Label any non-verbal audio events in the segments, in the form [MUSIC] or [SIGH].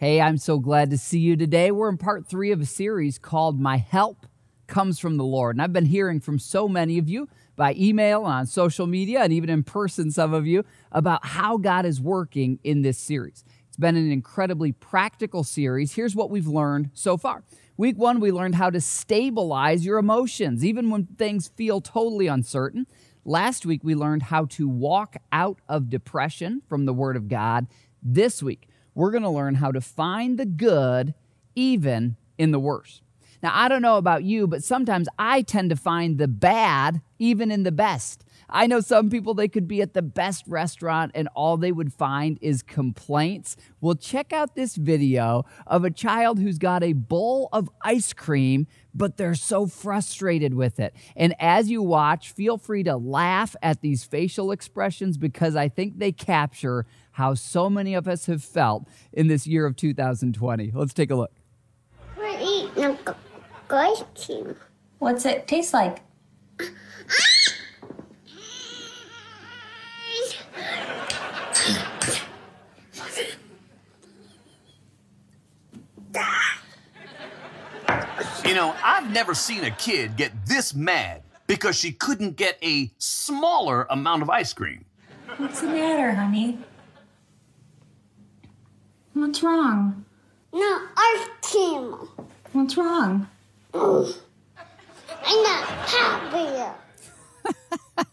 Hey, I'm so glad to see you today. We're in part three of a series called My Help Comes from the Lord. And I've been hearing from so many of you by email, on social media, and even in person, some of you, about how God is working in this series. It's been an incredibly practical series. Here's what we've learned so far. Week one, we learned how to stabilize your emotions, even when things feel totally uncertain. Last week, we learned how to walk out of depression from the Word of God. This week, we're going to learn how to find the good even in the worst. Now, I don't know about you, but sometimes I tend to find the bad even in the best. I know some people, they could be at the best restaurant and all they would find is complaints. Well, check out this video of a child who's got a bowl of ice cream, but they're so frustrated with it. And as you watch, feel free to laugh at these facial expressions because I think they capture how so many of us have felt in this year of 2020. Let's take a look. We're eating ice cream. What's it taste like? Uh, know, I've never seen a kid get this mad because she couldn't get a smaller amount of ice cream. What's the matter, honey? What's wrong? No ice cream. What's wrong? I'm not happy. [LAUGHS]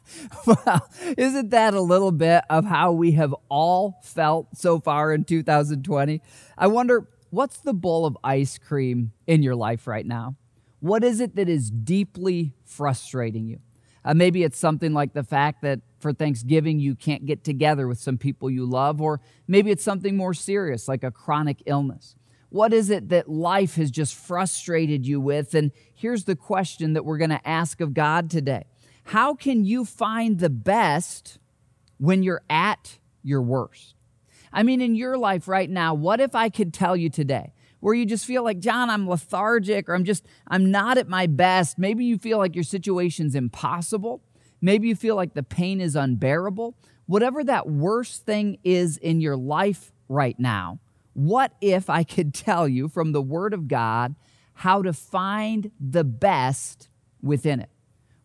Well, isn't that a little bit of how we have all felt so far in 2020? I wonder what's the bowl of ice cream in your life right now? What is it that is deeply frustrating you? Uh, maybe it's something like the fact that for Thanksgiving you can't get together with some people you love, or maybe it's something more serious like a chronic illness. What is it that life has just frustrated you with? And here's the question that we're going to ask of God today How can you find the best when you're at your worst? I mean, in your life right now, what if I could tell you today where you just feel like, John, I'm lethargic or I'm just, I'm not at my best? Maybe you feel like your situation's impossible. Maybe you feel like the pain is unbearable. Whatever that worst thing is in your life right now, what if I could [LAUGHS] tell you from the Word of God how to find the best within it?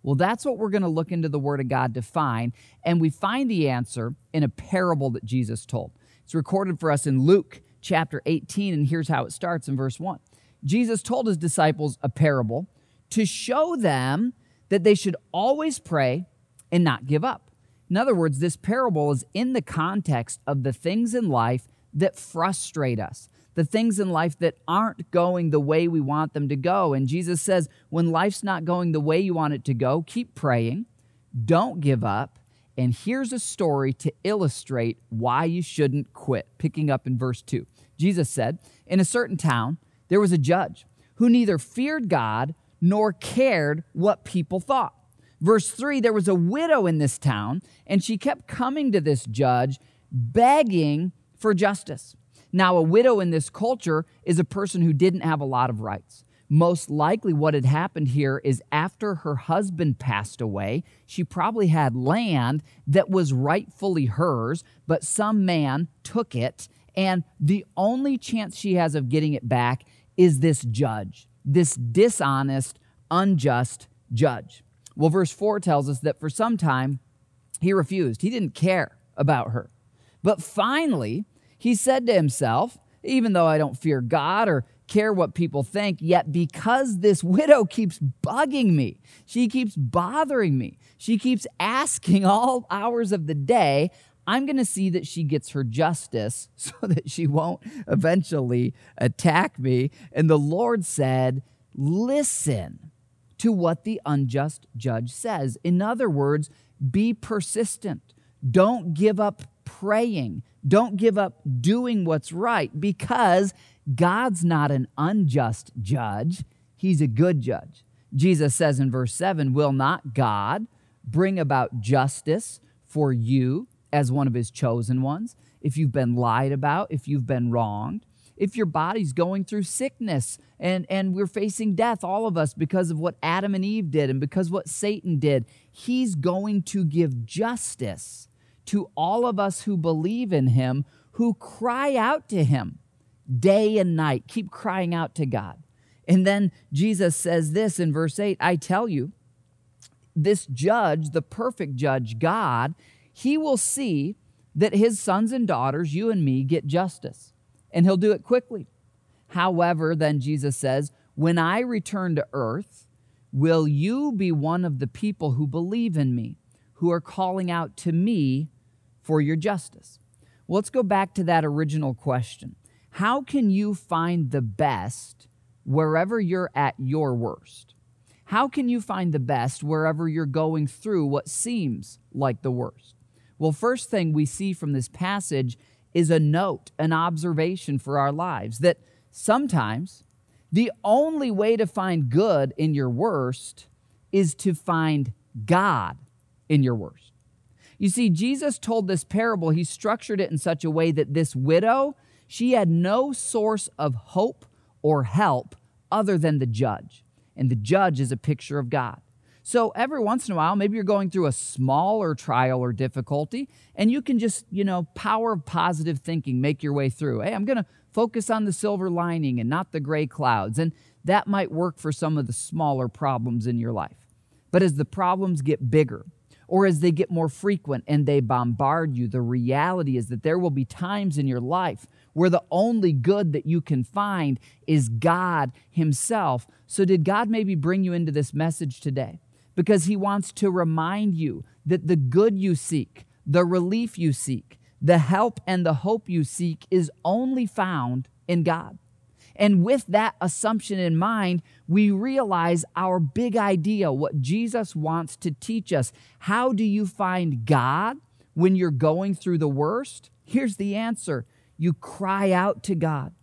Well, that's what we're going to look into the Word of God to find. And we find the answer in a parable that Jesus told. It's recorded for us in Luke chapter 18, and here's how it starts in verse 1. Jesus told his disciples a parable to show them that they should always pray and not give up. In other words, this parable is in the context of the things in life that frustrate us, the things in life that aren't going the way we want them to go. And Jesus says, when life's not going the way you want it to go, keep praying, don't give up. And here's a story to illustrate why you shouldn't quit. Picking up in verse 2. Jesus said, In a certain town, there was a judge who neither feared God nor cared what people thought. Verse 3 there was a widow in this town, and she kept coming to this judge begging for justice. Now, a widow in this culture is a person who didn't have a lot of rights. Most likely, what had happened here is after her husband passed away, she probably had land that was rightfully hers, but some man took it, and the only chance she has of getting it back is this judge, this dishonest, unjust judge. Well, verse 4 tells us that for some time he refused, he didn't care about her. But finally, he said to himself, even though I don't fear God or care what people think, yet because this [LAUGHS] widow keeps bugging me, she keeps bothering me, she keeps asking [LAUGHS] all hours of the day, I'm going to see that she gets her justice [LAUGHS] so that she won't eventually attack me. And the Lord said, Listen to what the unjust judge says. In other words, be persistent. Don't give up praying. Don't give up doing what's right because God's not an unjust judge, He's a good judge. Jesus says in verse 7 Will not God bring about justice for you as one of His chosen ones? If you've been lied about, if you've been wronged, if your body's going through sickness and, and we're facing death, all of us, because of what Adam and Eve did and because what Satan did, He's going to give justice to all of us who believe in Him, who cry out to Him day and night. Keep crying out to God. And then Jesus says this in verse 8 I tell you, this judge, the perfect judge, God, he will see that his sons and daughters, you and me, get justice. And he'll do it quickly. However, then Jesus says, when I return to earth, will you be one of the people who believe in me, who are calling out to me for your justice? Well, let's go back to that original question. How can you find the best wherever you're at your worst? How can you find the best wherever you're going through what seems like the worst? Well, first thing we see from this passage is a note, an observation for our lives that sometimes the only way to find good in your worst is to find God in your worst. You see, Jesus told this parable, he structured it in such a way that this widow, she had no source of hope or help other than the judge. And the judge is a picture of God. So every once in a while, maybe you're going through a smaller trial or difficulty, and you can just, you know, power of positive thinking, make your way through. Hey, I'm going to focus on the silver lining and not the gray clouds. And that might work for some of the smaller problems in your life. But as the problems get bigger, or as they get more frequent and they bombard you, the reality is that there will be times in your life where the only good that you can find is God Himself. So, did God maybe bring you into this message today? because he wants to remind you that the good you seek, the relief you seek, the help and the hope you seek is only found in God. And with that assumption in mind, we realize our big idea, what Jesus wants to teach us. How do you find God when you're going through the worst? Here's the answer you cry out to God.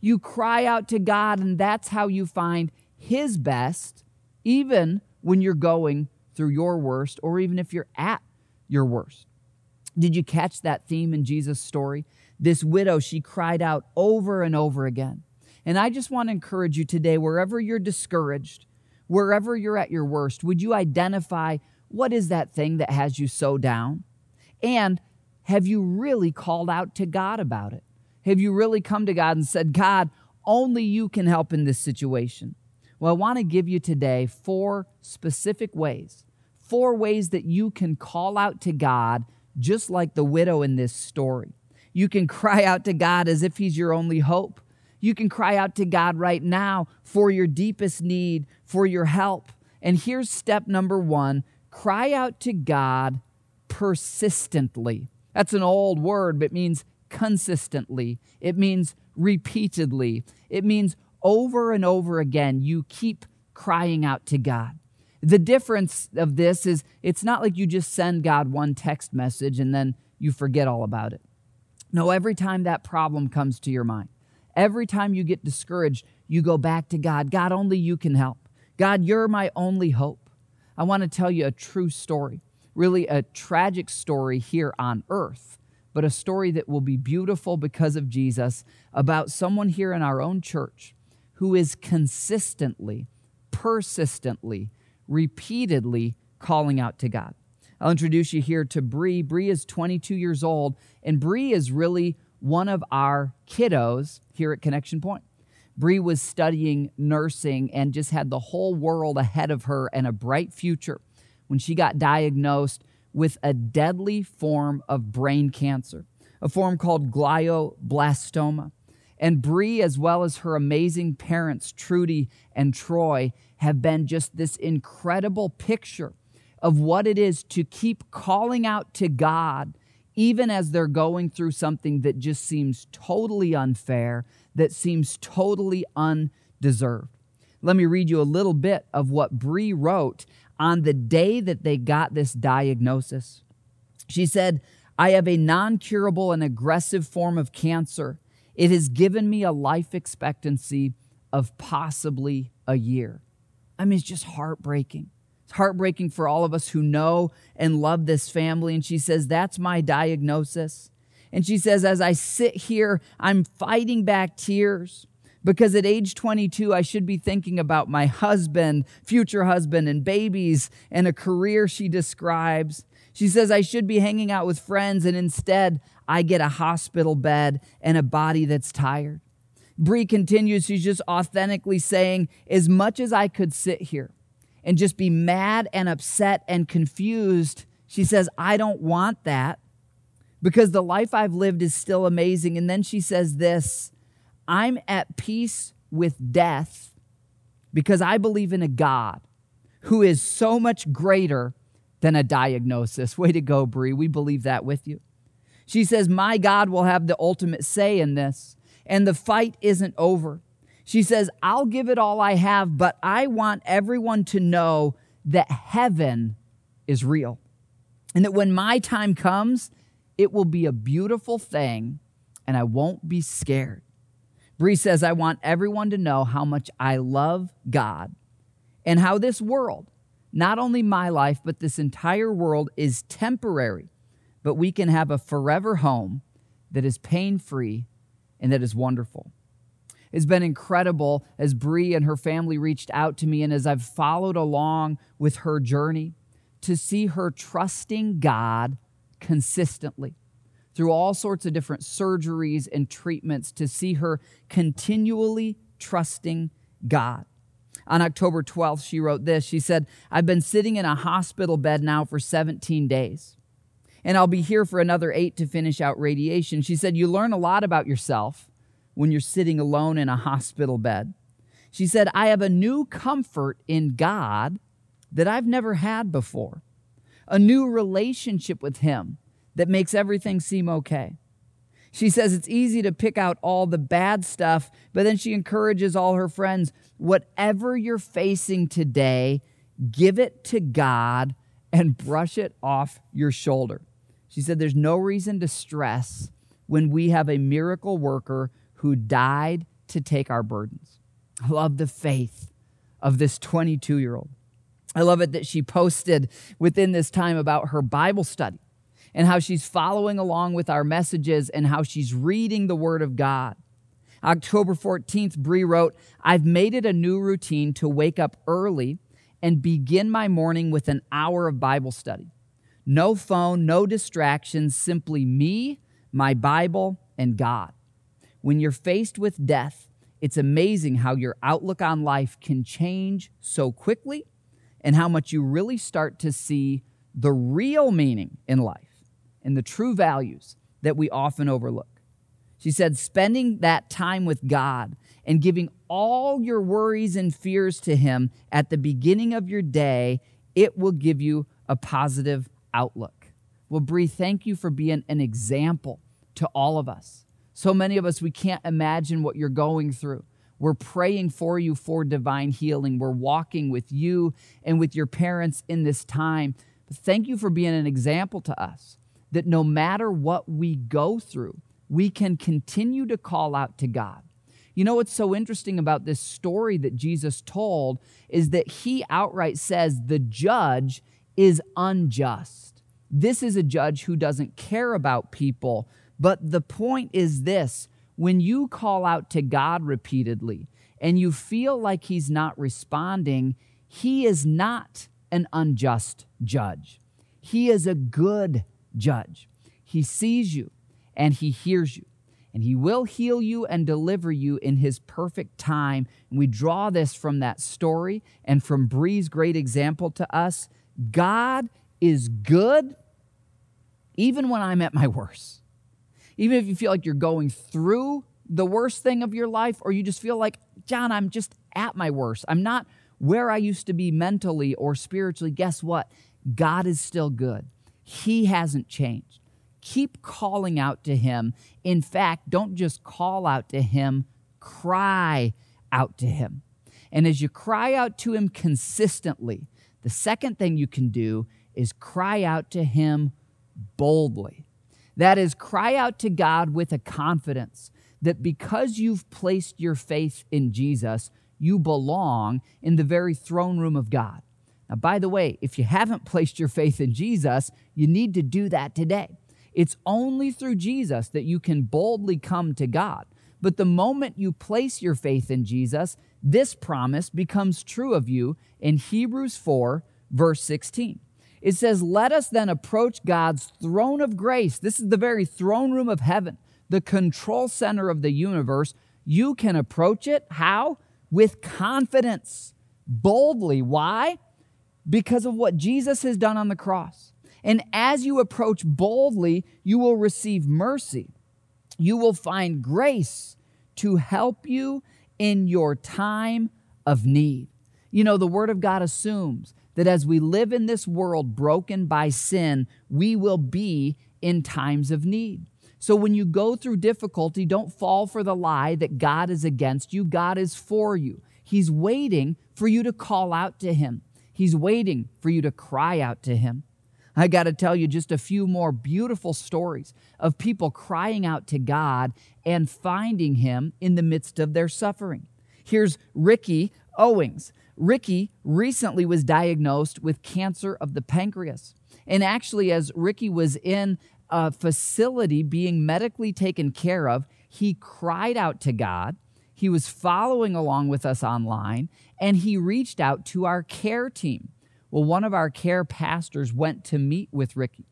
You cry out to God, and that's how you find His best, even when you're going through your worst or even if you're at your worst. Did you catch that theme in Jesus' story? This widow, she cried out over and over again. And I just want to encourage you today, wherever you're discouraged, wherever you're at your worst, would you identify what is that thing that has you so down? And have you really called out to God about it? Have you really come to God and said, God, only you can help in this situation? Well, I want to give you today four specific ways, four ways that you can call out to God, just like the widow in this story. You can [LAUGHS] cry out to God as if He's your only hope. You can cry out to God right now for your deepest need, for your help. And here's step number one cry out to God persistently. That's an old word, but means consistently, it means repeatedly, it means over and over again, you keep crying out to God. The difference of this is it's not like you just send God one text message and then you forget all about it. No, every time that problem comes to your mind, every time you get discouraged, you go back to God. God, only you can help. God, you're my only hope. I want to tell you a true story, really a tragic story here on earth, but a story that will be beautiful because of Jesus about someone here in our own church who is consistently, persistently, repeatedly calling out to God. I'll introduce you here to Bree. Bree is 22 years old, and Bree is really one of our kiddos here at Connection Point. Bree was studying nursing and just had the whole world ahead of her and a bright future when she got diagnosed with a deadly form of brain cancer, a form called glioblastoma. And Bree, as well as her amazing parents, Trudy and Troy, have been just this incredible picture of what it is to keep calling out to God, even as they're going through something that just seems totally unfair, that seems totally undeserved. Let me read you a little bit of what Bree wrote on the day that they got this diagnosis. She said, I have a non curable and aggressive form of cancer it has given me a life expectancy of possibly a year. I mean, it's just heartbreaking. It's heartbreaking for all of us who know and love this family. And she says, That's my diagnosis. And she says, As I sit here, I'm fighting back tears because at age 22, I should be thinking about my husband, future husband, and babies and a career she describes. She says, I should be hanging out with friends, and instead, I get a hospital bed and a body that's tired. Bree continues, she's just authentically saying, as much as I could sit here and just be mad and upset and confused, she says, I don't want that because the life I've lived is still amazing. And then she says this I'm at peace with death because I believe in a God who is so much greater than a diagnosis. [LAUGHS] Way to go, Bree. We believe that with you. She says, My God will have the ultimate say in this, and the fight isn't over. She says, I'll give it all I have, but I want everyone to know that heaven is real. And that when my time comes, it will be a beautiful thing and I won't be scared. Bree says, I want everyone to know how much I love God and how this world, not only my life, but this entire world is temporary, but we can have a forever home that is pain free and that is wonderful. It's been incredible as Bree and her family reached out to me and as I've followed along with her journey to see her trusting God consistently through all sorts of different surgeries and treatments to see her continually trusting God. On October 12th, she wrote this. She said, I've been sitting in a hospital bed now for 17 days, and I'll be here for another eight to finish out radiation. She said, You learn a lot about yourself when you're sitting alone in a hospital bed. She said, I have a new comfort in God that I've never had before, a new relationship with Him that makes everything seem okay. She says it's easy to pick out all the bad stuff, but then she encourages all her friends whatever you're facing today, give it to God and brush it off your shoulder. She said there's no reason to stress when we have a miracle worker who died to take our burdens. I love the faith of this 22 year old. I love it that she posted within this time about her Bible study and how she's following along with our messages and how she's reading the Word of God. October 14th, Bree wrote, I've made it a new routine to wake up early and begin my morning with an hour of Bible study. No phone, no distractions, simply me, my Bible, and God. When you're faced with death, it's amazing how your outlook on life can change so quickly and how much you really start to see the real meaning in life and the true values that we often overlook. She said, spending that time with God and giving all your worries and fears to Him at the beginning of your day, it will give you a positive outlook. Well, Bree, thank you for being an example to all of us. So many of us, we can't imagine what you're going through. We're praying for you for divine healing. We're walking with you and with your parents in this time. Thank you for being an example to us that no matter what we go through, we can continue to call out to God. You know what's so interesting about this story that Jesus told is that he outright says the judge is unjust. This is a judge who doesn't care about people. But the point is this when you call out to God repeatedly and you feel like he's not responding, he is not an unjust judge. He is a good judge. He sees you and he hears you. And he will heal you and deliver you in his perfect time. And we draw this from that story and from Bree's great example to us. God is good even when I'm at my worst. Even if you feel like you're going through the worst thing of your life, or you just feel like, John, I'm just at my worst. I'm not where I used to be mentally or spiritually. Guess what? God is still good. He hasn't changed. Keep calling out to Him. In fact, don't just call out to Him, cry out to Him. And as you cry out to Him consistently, the second thing you can do is cry out to Him boldly. That is, cry out to God with a confidence that because you've placed your faith in Jesus, you belong in the very throne room of God. Now, by the way, if you haven't placed your faith in Jesus, you need to do that today. It's only through Jesus that you can boldly come to God. But the moment you place your faith in Jesus, this promise becomes true of you in Hebrews 4, verse 16. It says, Let us then approach God's throne of grace. This is the very throne room of heaven, the control center of the universe, you can approach it. How? With confidence, boldly. Why? Because of what Jesus has done on the cross. And as you approach boldly, you will receive mercy. You will find grace to help you in your time of need. You know, the Word of God assumes that as we live in this world broken by sin, we will be in times of need. So when you go through difficulty, don't fall for the lie that God is against you. God is for you. He's waiting for you to call out to Him, He's waiting for you to cry out to Him. I got to tell you just a few more beautiful stories of people crying out to God and finding Him in the midst of their suffering. Here's Ricky Owings. Ricky recently was diagnosed with cancer of the pancreas. And actually, as Ricky was in a facility being medically taken care of, he cried out to God. He was following along with us online, and he reached out to our care team. Well, one of our care pastors went to meet with Ricky,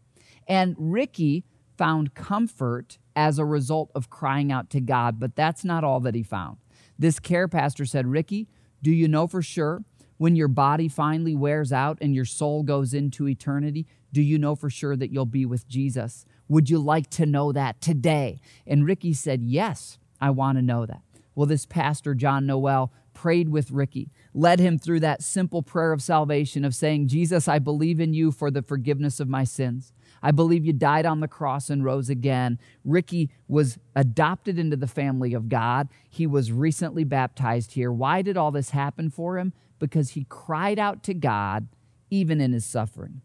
and Ricky found comfort as a result of crying out to God, but that's not all that he found. This care pastor said, Ricky, do you know for sure when your body finally wears out and your soul goes into eternity? Do you know for sure that you'll be with Jesus? Would you like to know that today? And Ricky said, Yes, I want to know that. Well, this pastor, John Noel, prayed with Ricky, led him through that simple prayer of salvation of saying, Jesus, I believe in you for the forgiveness of my sins. I believe you died on the cross and rose again. Ricky was adopted into the family of God. He was recently baptized here. Why did all this happen for him? Because he cried out to God even in his suffering.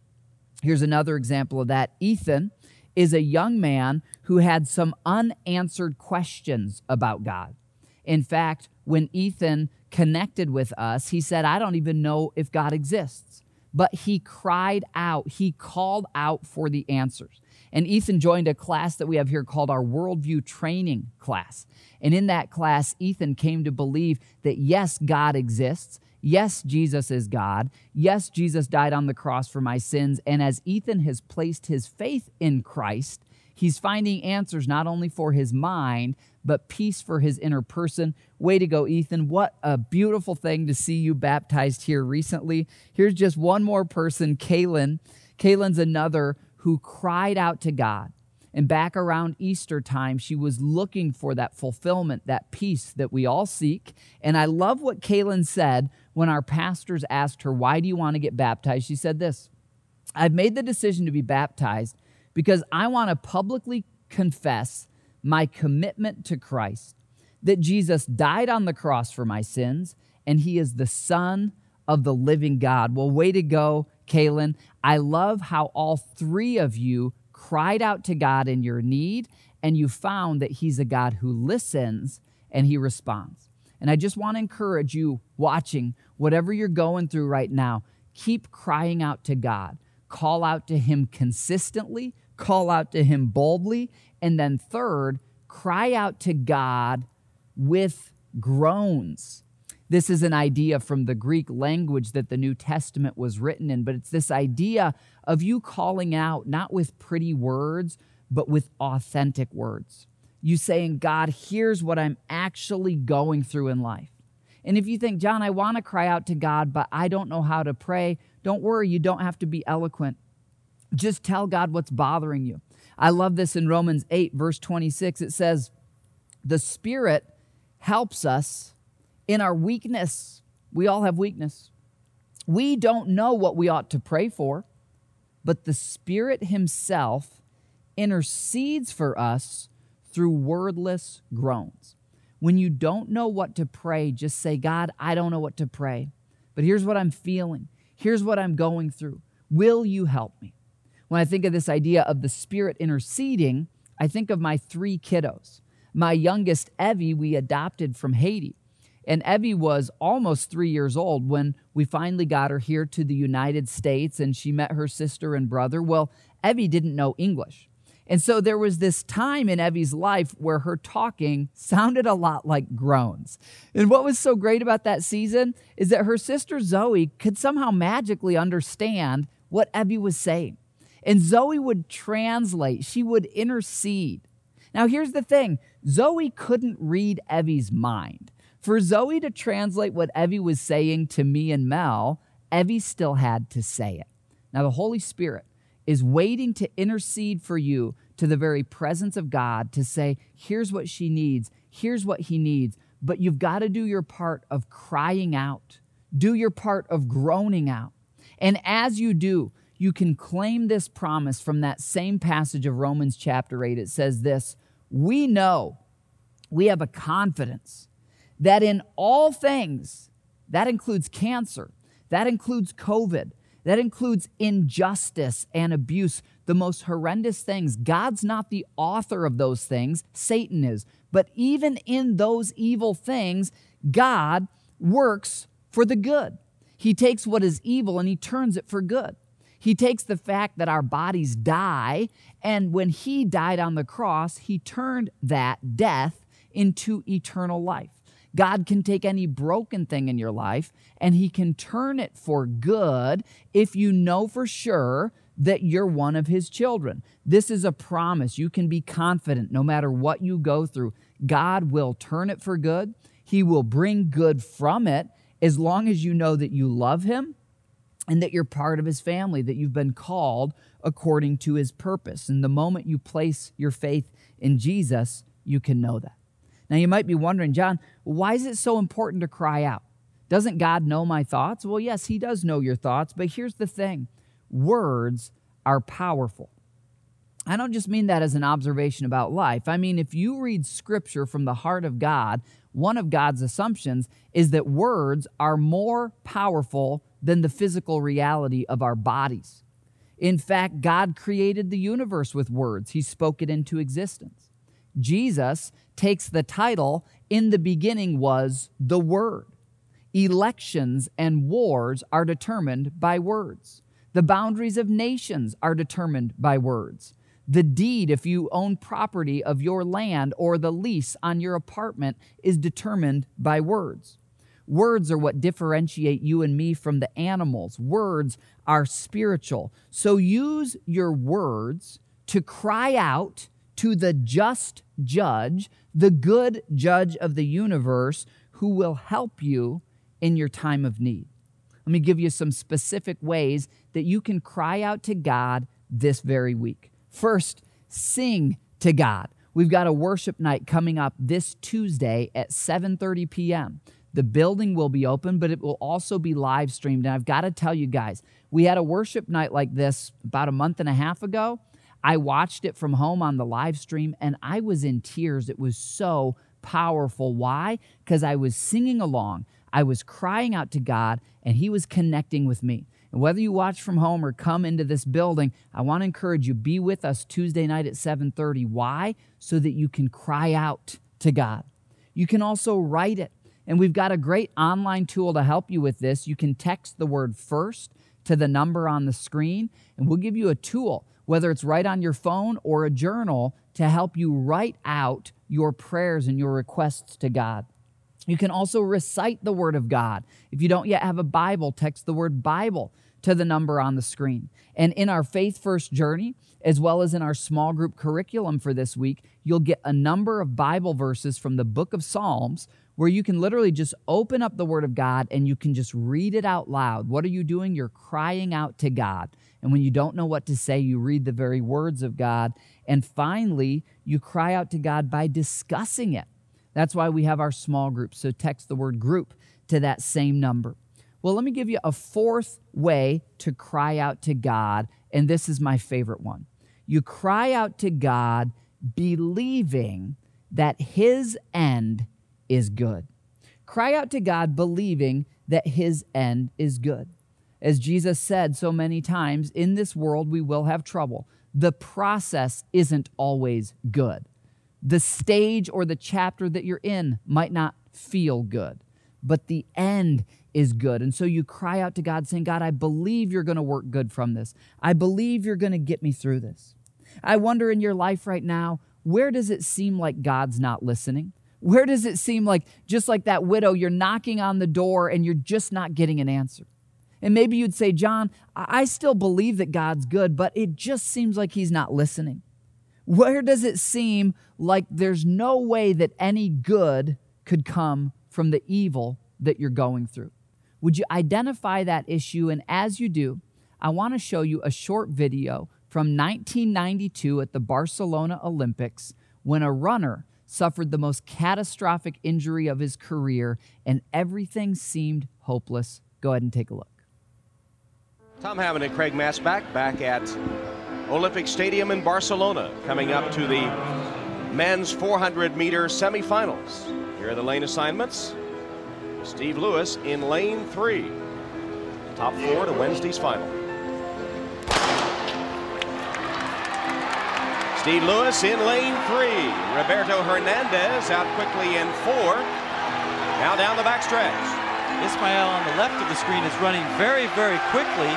Here's another example of that. Ethan is a young man who had some unanswered questions about God. In fact, when Ethan connected with us, he said, I don't even know if God exists but he cried out. He called out for the answers. And Ethan joined a class that we have here called our Worldview Training class. And in that class, Ethan came to believe that yes, God exists. Yes, Jesus is God. Yes, Jesus died on the cross for my sins. And as Ethan has placed his faith in Christ, he's finding answers not only for his mind, but peace for his inner person. Way to go, Ethan. What a beautiful thing to see you baptized here recently. Here's just one more person, Kaylin. Kaylin's another who cried out to God. And back around Easter time, she was looking for that fulfillment, that peace that we all seek. And I love what Kaylin said when our pastors asked her, Why do you want to get baptized? She said this I've made the decision to be baptized because I want to publicly confess my commitment to Christ, that Jesus died on the cross for my sins, and he is the Son of the living God. Well, way to go, Kaylin. I love how all three of you cried out to God in your need, and you found that he's a God who listens and he responds. And I just want to encourage you watching, whatever you're going through right now, keep crying out to God. Call out to him consistently, call out to him boldly, and then, third, cry out to God with groans. This is an idea from the Greek language that the New Testament was written in, but it's this idea of you calling out not with pretty words, but with authentic words. You saying, God, here's what I'm actually going through in life. And if you think, John, I want to cry out to God, but I don't know how to pray, don't worry, you don't have to be eloquent. Just tell God what's bothering you. I love this in Romans 8, verse 26. It says, The Spirit helps us in our weakness. We all have weakness. We don't know what we ought to pray for, but the Spirit Himself intercedes for us through wordless groans. When you don't know what to pray, just say, God, I don't know what to pray, but here's what I'm feeling. Here's what I'm going through. Will you help me? When I think of this idea of the Spirit interceding, I think of my three kiddos. My youngest, Evie, we adopted from Haiti. And Evie was almost three years old when we finally got her here to the United States and she met her sister and brother. Well, Evie didn't know English. And so there was this time in Evie's life where her talking sounded a lot like groans. And what was so great about that season is that her sister Zoe could somehow magically understand what Evie was saying. And Zoe would translate, she would intercede. Now, here's the thing Zoe couldn't read Evie's mind. For Zoe to translate what Evie was saying to me and Mel, Evie still had to say it. Now, the Holy Spirit is waiting to intercede for you to the very presence of God to say, here's what she needs, here's what he needs. But you've got to do your part of crying out, do your part of groaning out. And as you do, you can claim this promise from that same passage of Romans chapter 8. It says this We know, we have a confidence that in all things, that includes cancer, that includes COVID, that includes injustice and abuse, the most horrendous things. God's not the author of those things, Satan is. But even in those evil things, God works for the good. He takes what is evil and he turns it for good. He takes the fact that our bodies die, and when He died on the cross, He turned that death into eternal life. God can take any broken thing in your life and He can turn it for good if you know for sure that you're one of His children. This is a promise. You can be confident no matter what you go through. God will turn it for good, He will bring good from it as long as you know that you love Him and that you're part of his family, that you've been called according to his purpose. And the moment you place your faith in Jesus, you can know that. Now, you might be wondering, John, why is it so important to cry out? Doesn't God know my thoughts? Well, yes, he does know your thoughts, but here's the thing words are powerful. I don't just mean that as an observation about life. I mean, if you read scripture from the heart of God, one of God's assumptions is that words are more powerful than the physical reality of our bodies. In fact, God created the universe with words, He spoke it into existence. Jesus takes the title, In the beginning was the Word. Elections and wars are determined by words. The boundaries of nations are determined by words. The deed, if you own property of your land or the lease on your apartment, is determined by words. Words are what differentiate you and me from the animals. Words are spiritual. So use your words to cry out to the just judge, the good judge of the universe, who will help you in your time of need. Let me give you some specific ways that you can cry out to God this very week. First, sing to God. We've got a worship night coming up this Tuesday at 7:30 p.m. The building will be open, but it will also be live streamed. And I've got to tell you guys, we had a worship night like this about a month and a half ago. I watched it from home on the live stream and I was in tears. It was so powerful. Why? Because I was singing along, I was crying out to God, and He was connecting with me. And whether you watch from home or come into this building, I want to encourage you be with us Tuesday night at 7:30. Why? So that you can cry out to God. You can also write it. And we've got a great online tool to help you with this. You can text the word first to the number on the screen, and we'll give you a tool, whether it's right on your phone or a journal, to help you write out your prayers and your requests to God. You can also recite the Word of God. If you don't yet have a Bible, text the word Bible to the number on the screen. And in our Faith First journey, as well as in our small group curriculum for this week, you'll get a number of Bible verses from the book of Psalms where you can literally just open up the Word of God and you can just read it out loud. What are you doing? You're crying out to God. And when you don't know what to say, you read the very words of God. And finally, you cry out to God by discussing it. That's why we have our small groups. So text the word group to that same number. Well, let me give you a fourth way to cry out to God, and this is my favorite one. You cry out to God believing that His end is good. Cry out to God believing that his end is good. As Jesus said so many times, in this world we will have trouble. The process isn't always good. The stage or the chapter that you're in might not feel good, but the end is good. And so you cry out to God saying, God, I believe you're going to work good from this. I believe you're going to get me through this. I wonder in your life right now, where does it seem like God's not listening? Where does it seem like, just like that widow, you're knocking on the door and you're just not getting an answer? And maybe you'd say, John, I still believe that God's good, but it just seems like He's not listening. Where does it seem like there's no way that any good could come from the evil that you're going through? Would you identify that issue? And as you do, I want to show you a short video from 1992 at the Barcelona Olympics when a runner suffered the most catastrophic injury of his career and everything seemed hopeless. Go ahead and take a look. Tom Hammond and Craig Masback back at Olympic Stadium in Barcelona, coming up to the men's 400 meter semifinals. Here are the lane assignments. Steve Lewis in lane three. Top four to Wednesday's final. Lewis in lane three. Roberto Hernandez out quickly in four. Now down the backstretch. Ismail on the left of the screen is running very, very quickly.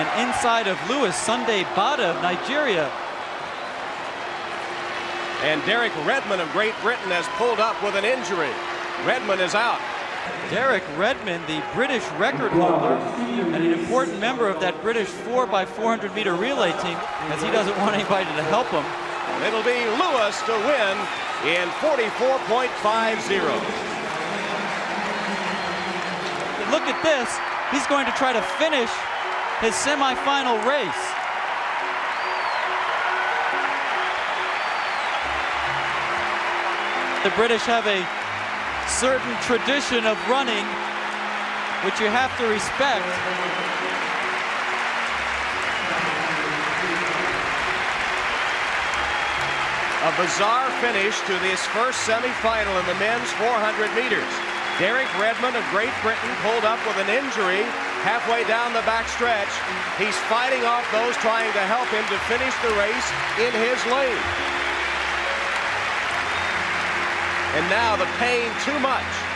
And inside of Lewis, Sunday Bada of Nigeria. And Derek Redmond of Great Britain has pulled up with an injury. Redmond is out. Derek Redmond, the British record holder, and an important member of that British 4x400 meter relay team, as he doesn't want anybody to help him. It'll be Lewis to win in 44.50. Look at this. He's going to try to finish his semifinal race. The British have a certain tradition of running, which you have to respect. A bizarre finish to this first semifinal in the men's 400 meters. Derek Redmond of Great Britain pulled up with an injury halfway down the backstretch. He's fighting off those trying to help him to finish the race in his lane. And now the pain too much.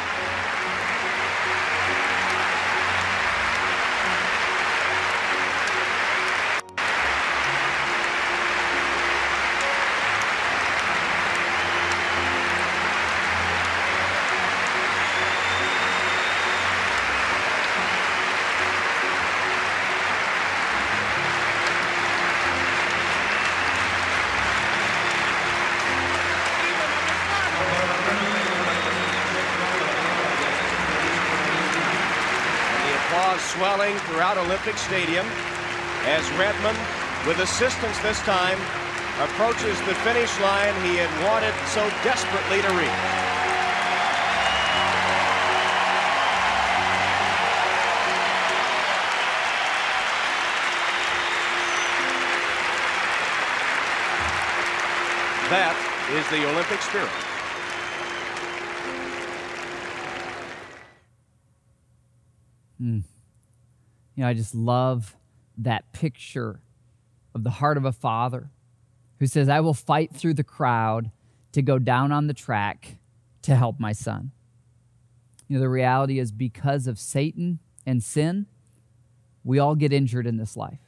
Throughout Olympic Stadium as Redmond, with assistance this time, approaches the finish line he had wanted so desperately to reach. That is the Olympic spirit. Know, I just love that picture of the heart of a father who says, I will fight through the crowd to go down on the track to help my son. You know, the reality is because of Satan and sin, we all get injured in this life.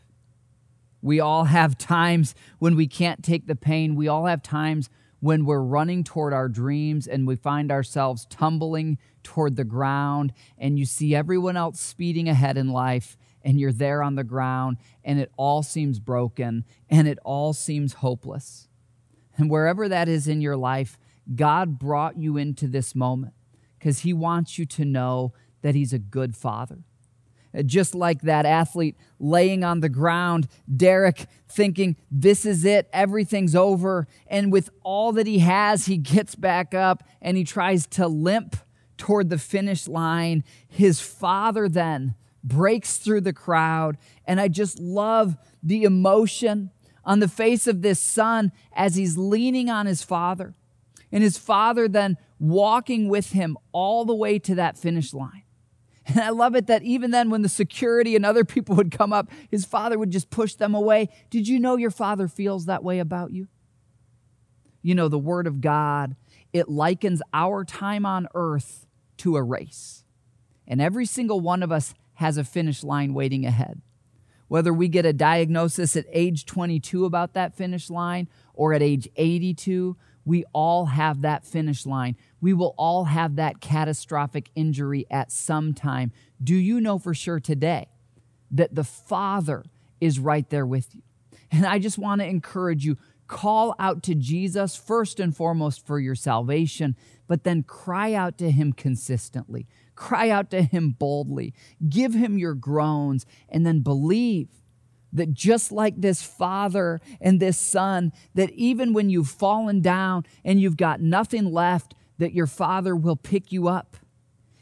We all have times when we can't take the pain. We all have times when we're running toward our dreams and we find ourselves tumbling toward the ground, and you see everyone else speeding ahead in life, and you're there on the ground, and it all seems broken and it all seems hopeless. And wherever that is in your life, God brought you into this moment because He wants you to know that He's a good Father uh, just like that athlete laying on the ground, Derek thinking, This is it, everything's over. And with all that he has, he gets back up and he tries to limp toward the finish line. His father then breaks through the crowd. And I just love the emotion on the face of this son as he's leaning on his father. And his father then walking with him all the way to that finish line. And I love it that even then, when the security and other [LAUGHS] people would come up, his father would just push them away. Did you know your father feels that way about you? You know, the Word of God, it likens our time on earth to a race. And every single one of us has a finish line waiting ahead. Whether we get a diagnosis at age 22 about that finish line or at age 82, we all have that finish line. We will all have that catastrophic injury at some time. Do you know for sure today that the Father is right there with you? And I just want to encourage you call out to Jesus first and foremost for your salvation, but then cry out to him consistently. Cry out to him boldly. Give him your groans and then believe that just like this father and this son, that even when you've fallen down and you've got nothing left, that your father will pick you up.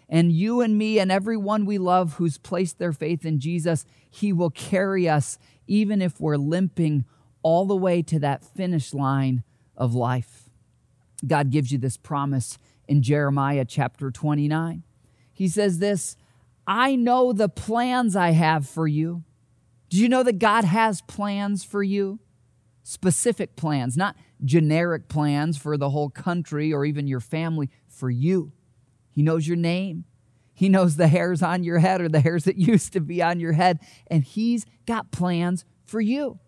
And you and me and everyone we love who's placed their faith in Jesus, he will carry us even if we're limping all the way to that finish line of life. God gives you this promise in Jeremiah chapter 29. He says this I know the plans I have for you do you know that God has plans for you? Specific plans, not generic plans for the whole country or even your family, for you. He knows your name. He knows the hairs on your head or the hairs that [LAUGHS] used to be on your head, and He's got plans for you.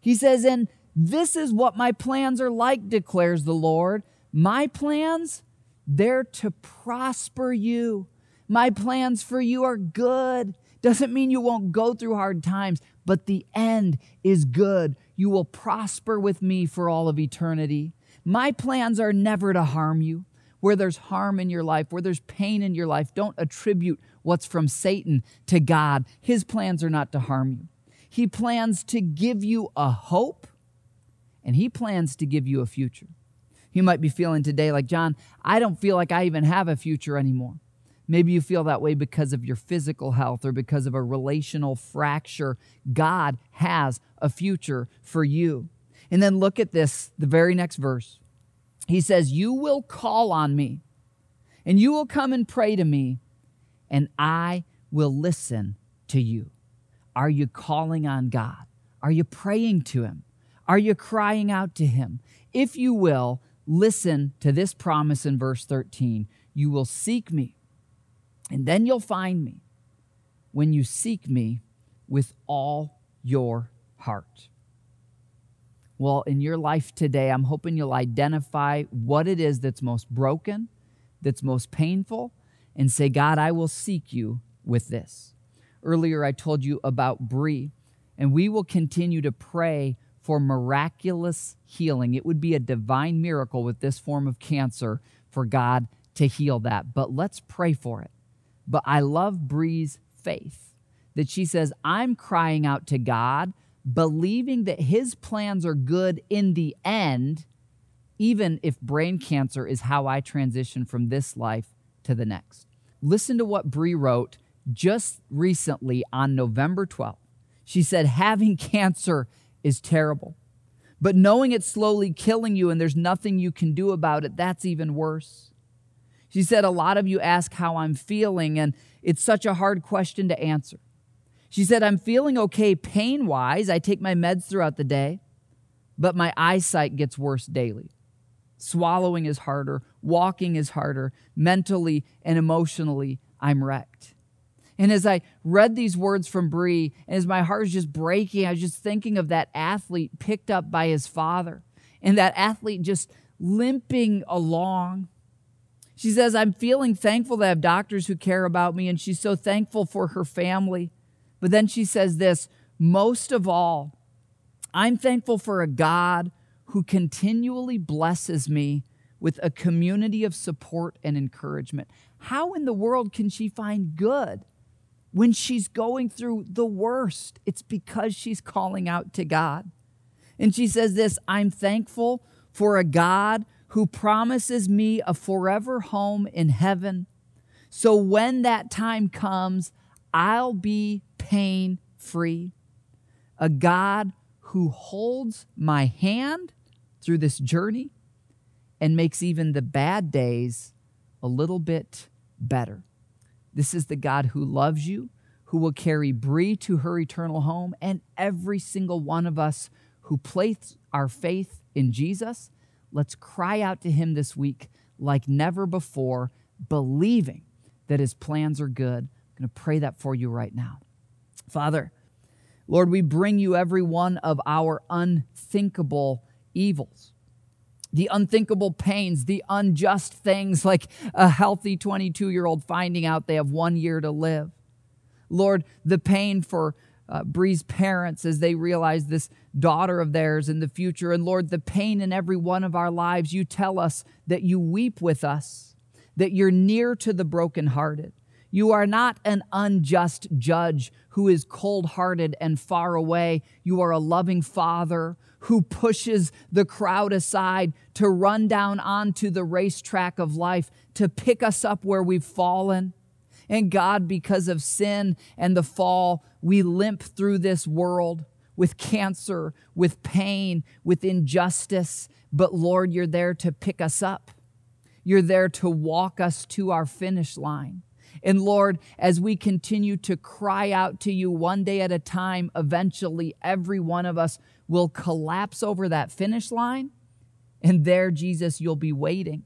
He says, And this is what my plans are like, declares the Lord. My plans, they're to prosper you. My plans for you are good doesn't mean you won't go through hard times, but the end is good. You will prosper with me for all of eternity. My plans are never to harm you. Where there's harm in your life, where there's pain in your life, don't attribute what's from Satan to God. His plans are not to harm you. He plans to give you a hope, and He plans to give you a future. You might be feeling today like, John, I don't feel like I even have a future anymore. Maybe you feel that way because of your physical health or because of a relational fracture. God has a future for you. And then look at this, the very next verse. He says, You will call on me, and you will come and pray to me, and I will listen to you. Are you calling on God? Are you praying to Him? Are you crying out to Him? If you will, listen to this promise in verse 13 You will seek me and then you'll find me when you seek me with all your heart. Well, in your life today, I'm hoping you'll identify what it is that's most broken, that's most painful, and say, God, I will seek you with this. Earlier, I told you about Bree, and we will continue to pray for miraculous healing. It would be a divine miracle with this form of cancer for God to heal that. But let's pray for it. But I love Bree's faith that she says, I'm crying out to God, believing that his plans are good in the end, even if brain cancer is how I transition from this life to the next. Listen to what Bree wrote just recently on November 12th. She said, Having [LAUGHS] cancer is terrible, but knowing it's slowly killing you and there's nothing you can do about it, that's even worse. She said, A lot of you ask how I'm feeling, and it's such a hard question to answer. She said, I'm feeling okay pain wise. I take my meds throughout the day, but my eyesight gets worse daily. Swallowing is harder, walking is harder, mentally and emotionally, I'm wrecked. And as I read these words from Bree, and as my heart was just breaking, I was just thinking of that athlete picked up by his father, and that athlete just limping along she says, I'm feeling thankful to have doctors who care about me, and she's so thankful for her family. But then she says this most of all, I'm thankful for a God who continually blesses me with a community of support and encouragement. How in the world can she find good when she's going through the worst? It's because she's calling out to God. And she says this I'm thankful for a God who promises me a forever home in heaven. So when that time comes, I'll be pain free. A God who holds my hand through this journey and makes even the bad days a little bit better. This is the God who loves you, who will carry Bree to her eternal home, and every single one of us who place our faith in Jesus Let's cry out to him this week like never before, believing that his plans are good. I'm going to pray that for you right now. Father, Lord, we bring you every one of our unthinkable evils, the unthinkable pains, the unjust things like a healthy 22 year old finding out they have one year to live. Lord, the pain for uh, Bree's parents as they realize this daughter of theirs in the future. And Lord, the pain in every one of our lives, you tell us that you weep with us, that you're near to the brokenhearted. You are not an unjust judge who is cold hearted and far away. You are a loving father who pushes the crowd aside to run down onto the racetrack of life to pick us up where we've fallen. And God, because of sin and the fall, we limp through this world with cancer, with pain, with injustice. But Lord, you're there to pick us up. You're there to walk us to our finish line. And Lord, as we continue to cry out to you one day at a time, eventually every one of us will collapse over that finish line. And there, Jesus, you'll be waiting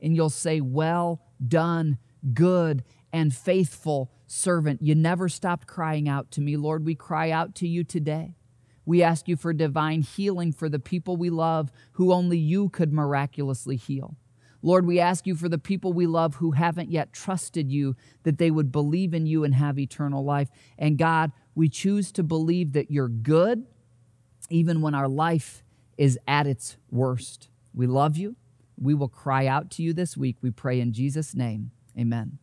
and you'll say, Well done, good and faithful servant. You never stopped crying out to me. Lord, we cry out to you today. We ask you for divine healing for the people we love who only you could miraculously heal. Lord, we ask you for the people we love who haven't yet trusted you, that they would believe in you and have eternal life. And God, we choose to believe that you're good even when our life is at its worst. We love you. We will cry out to you this week. We pray in Jesus' name. Amen.